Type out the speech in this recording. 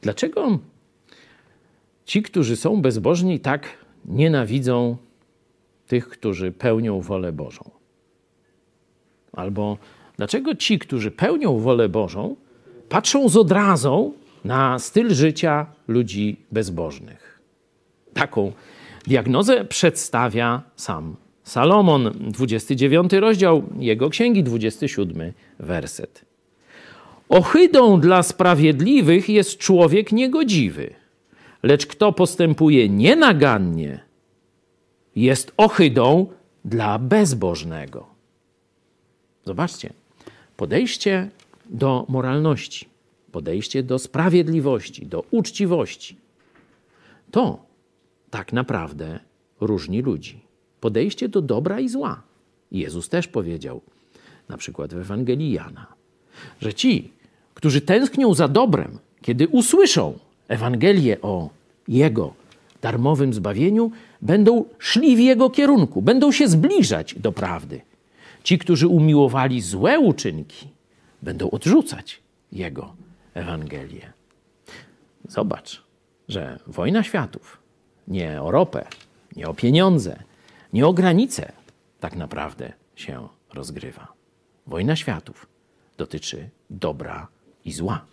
Dlaczego ci, którzy są bezbożni, tak nienawidzą tych, którzy pełnią wolę Bożą? Albo dlaczego ci, którzy pełnią wolę Bożą, patrzą z odrazą na styl życia ludzi bezbożnych? Taką diagnozę przedstawia sam Salomon, 29 rozdział jego księgi, 27 werset. Ohydą dla sprawiedliwych jest człowiek niegodziwy, lecz kto postępuje nienagannie, jest ohydą dla bezbożnego. Zobaczcie, podejście do moralności, podejście do sprawiedliwości, do uczciwości, to tak naprawdę różni ludzi. Podejście do dobra i zła. Jezus też powiedział, na przykład w Ewangelii Jana, że ci, którzy tęsknią za dobrem, kiedy usłyszą Ewangelię o Jego darmowym zbawieniu, będą szli w Jego kierunku, będą się zbliżać do prawdy. Ci, którzy umiłowali złe uczynki, będą odrzucać Jego Ewangelię. Zobacz, że wojna światów nie o ropę, nie o pieniądze, nie o granice tak naprawdę się rozgrywa. Wojna światów dotyczy dobra i zła.